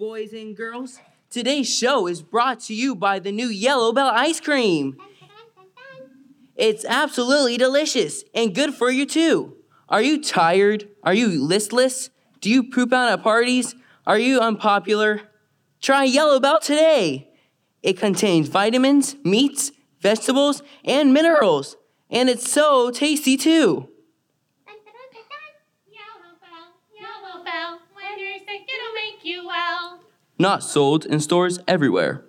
boys and girls. Today's show is brought to you by the new Yellow Bell ice cream. It's absolutely delicious and good for you too. Are you tired? Are you listless? Do you poop out at parties? Are you unpopular? Try Yellow Bell today. It contains vitamins, meats, vegetables, and minerals, and it's so tasty too. Not sold in stores everywhere.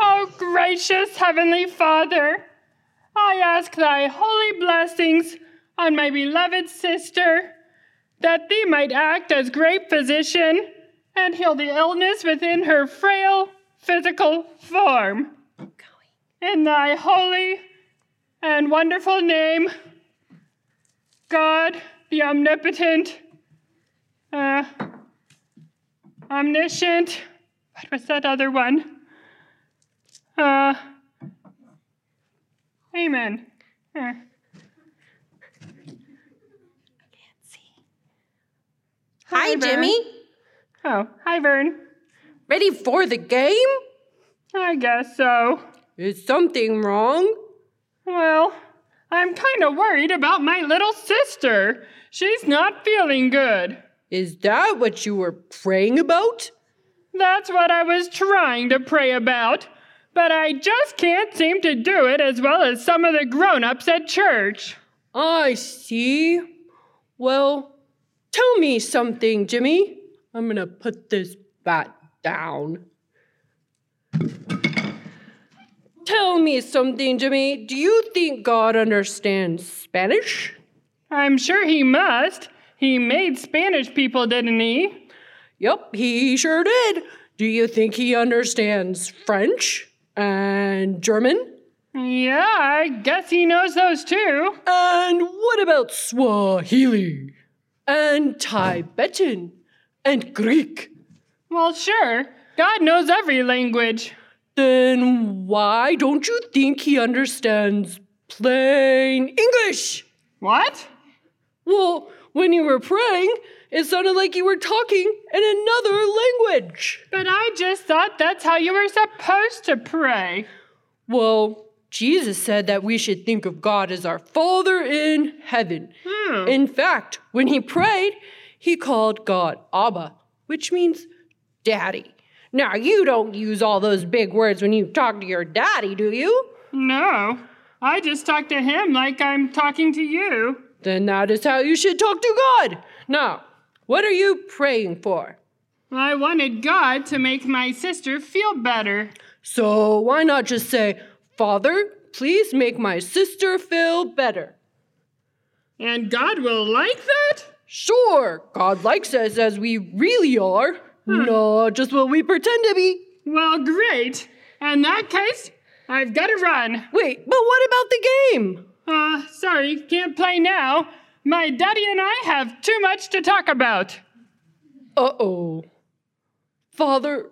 Oh, gracious Heavenly Father, I ask thy holy blessings on my beloved sister, that thee might act as great physician and heal the illness within her frail physical form. In thy holy and wonderful name, God, the omnipotent, uh, omniscient, what was that other one? Uh, amen. Eh. Hi, Vern. Jimmy. Oh, hi, Vern. Ready for the game? I guess so. Is something wrong? Well, I'm kind of worried about my little sister. She's not feeling good. Is that what you were praying about? That's what I was trying to pray about, but I just can't seem to do it as well as some of the grown ups at church. I see. Well, tell me something, Jimmy. I'm gonna put this bat down. Tell me something, Jimmy. Do you think God understands Spanish? I'm sure he must. He made Spanish people, didn't he? Yep, he sure did. Do you think he understands French and German? Yeah, I guess he knows those too. And what about Swahili? And Tibetan? And Greek? Well, sure. God knows every language. Then why don't you think he understands plain English? What? Well, when you were praying, it sounded like you were talking in another language. But I just thought that's how you were supposed to pray. Well, Jesus said that we should think of God as our Father in heaven. Hmm. In fact, when he prayed, he called God Abba, which means daddy. Now, you don't use all those big words when you talk to your daddy, do you? No, I just talk to him like I'm talking to you. Then that is how you should talk to God. Now, what are you praying for? I wanted God to make my sister feel better. So, why not just say, Father, please make my sister feel better? And God will like that? Sure, God likes us as we really are, not just what we pretend to be. Well, great. In that case, I've got to run. Wait, but what about the game? Uh, sorry, can't play now. My daddy and I have too much to talk about. Uh oh. Father,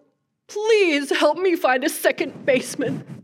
please help me find a second baseman.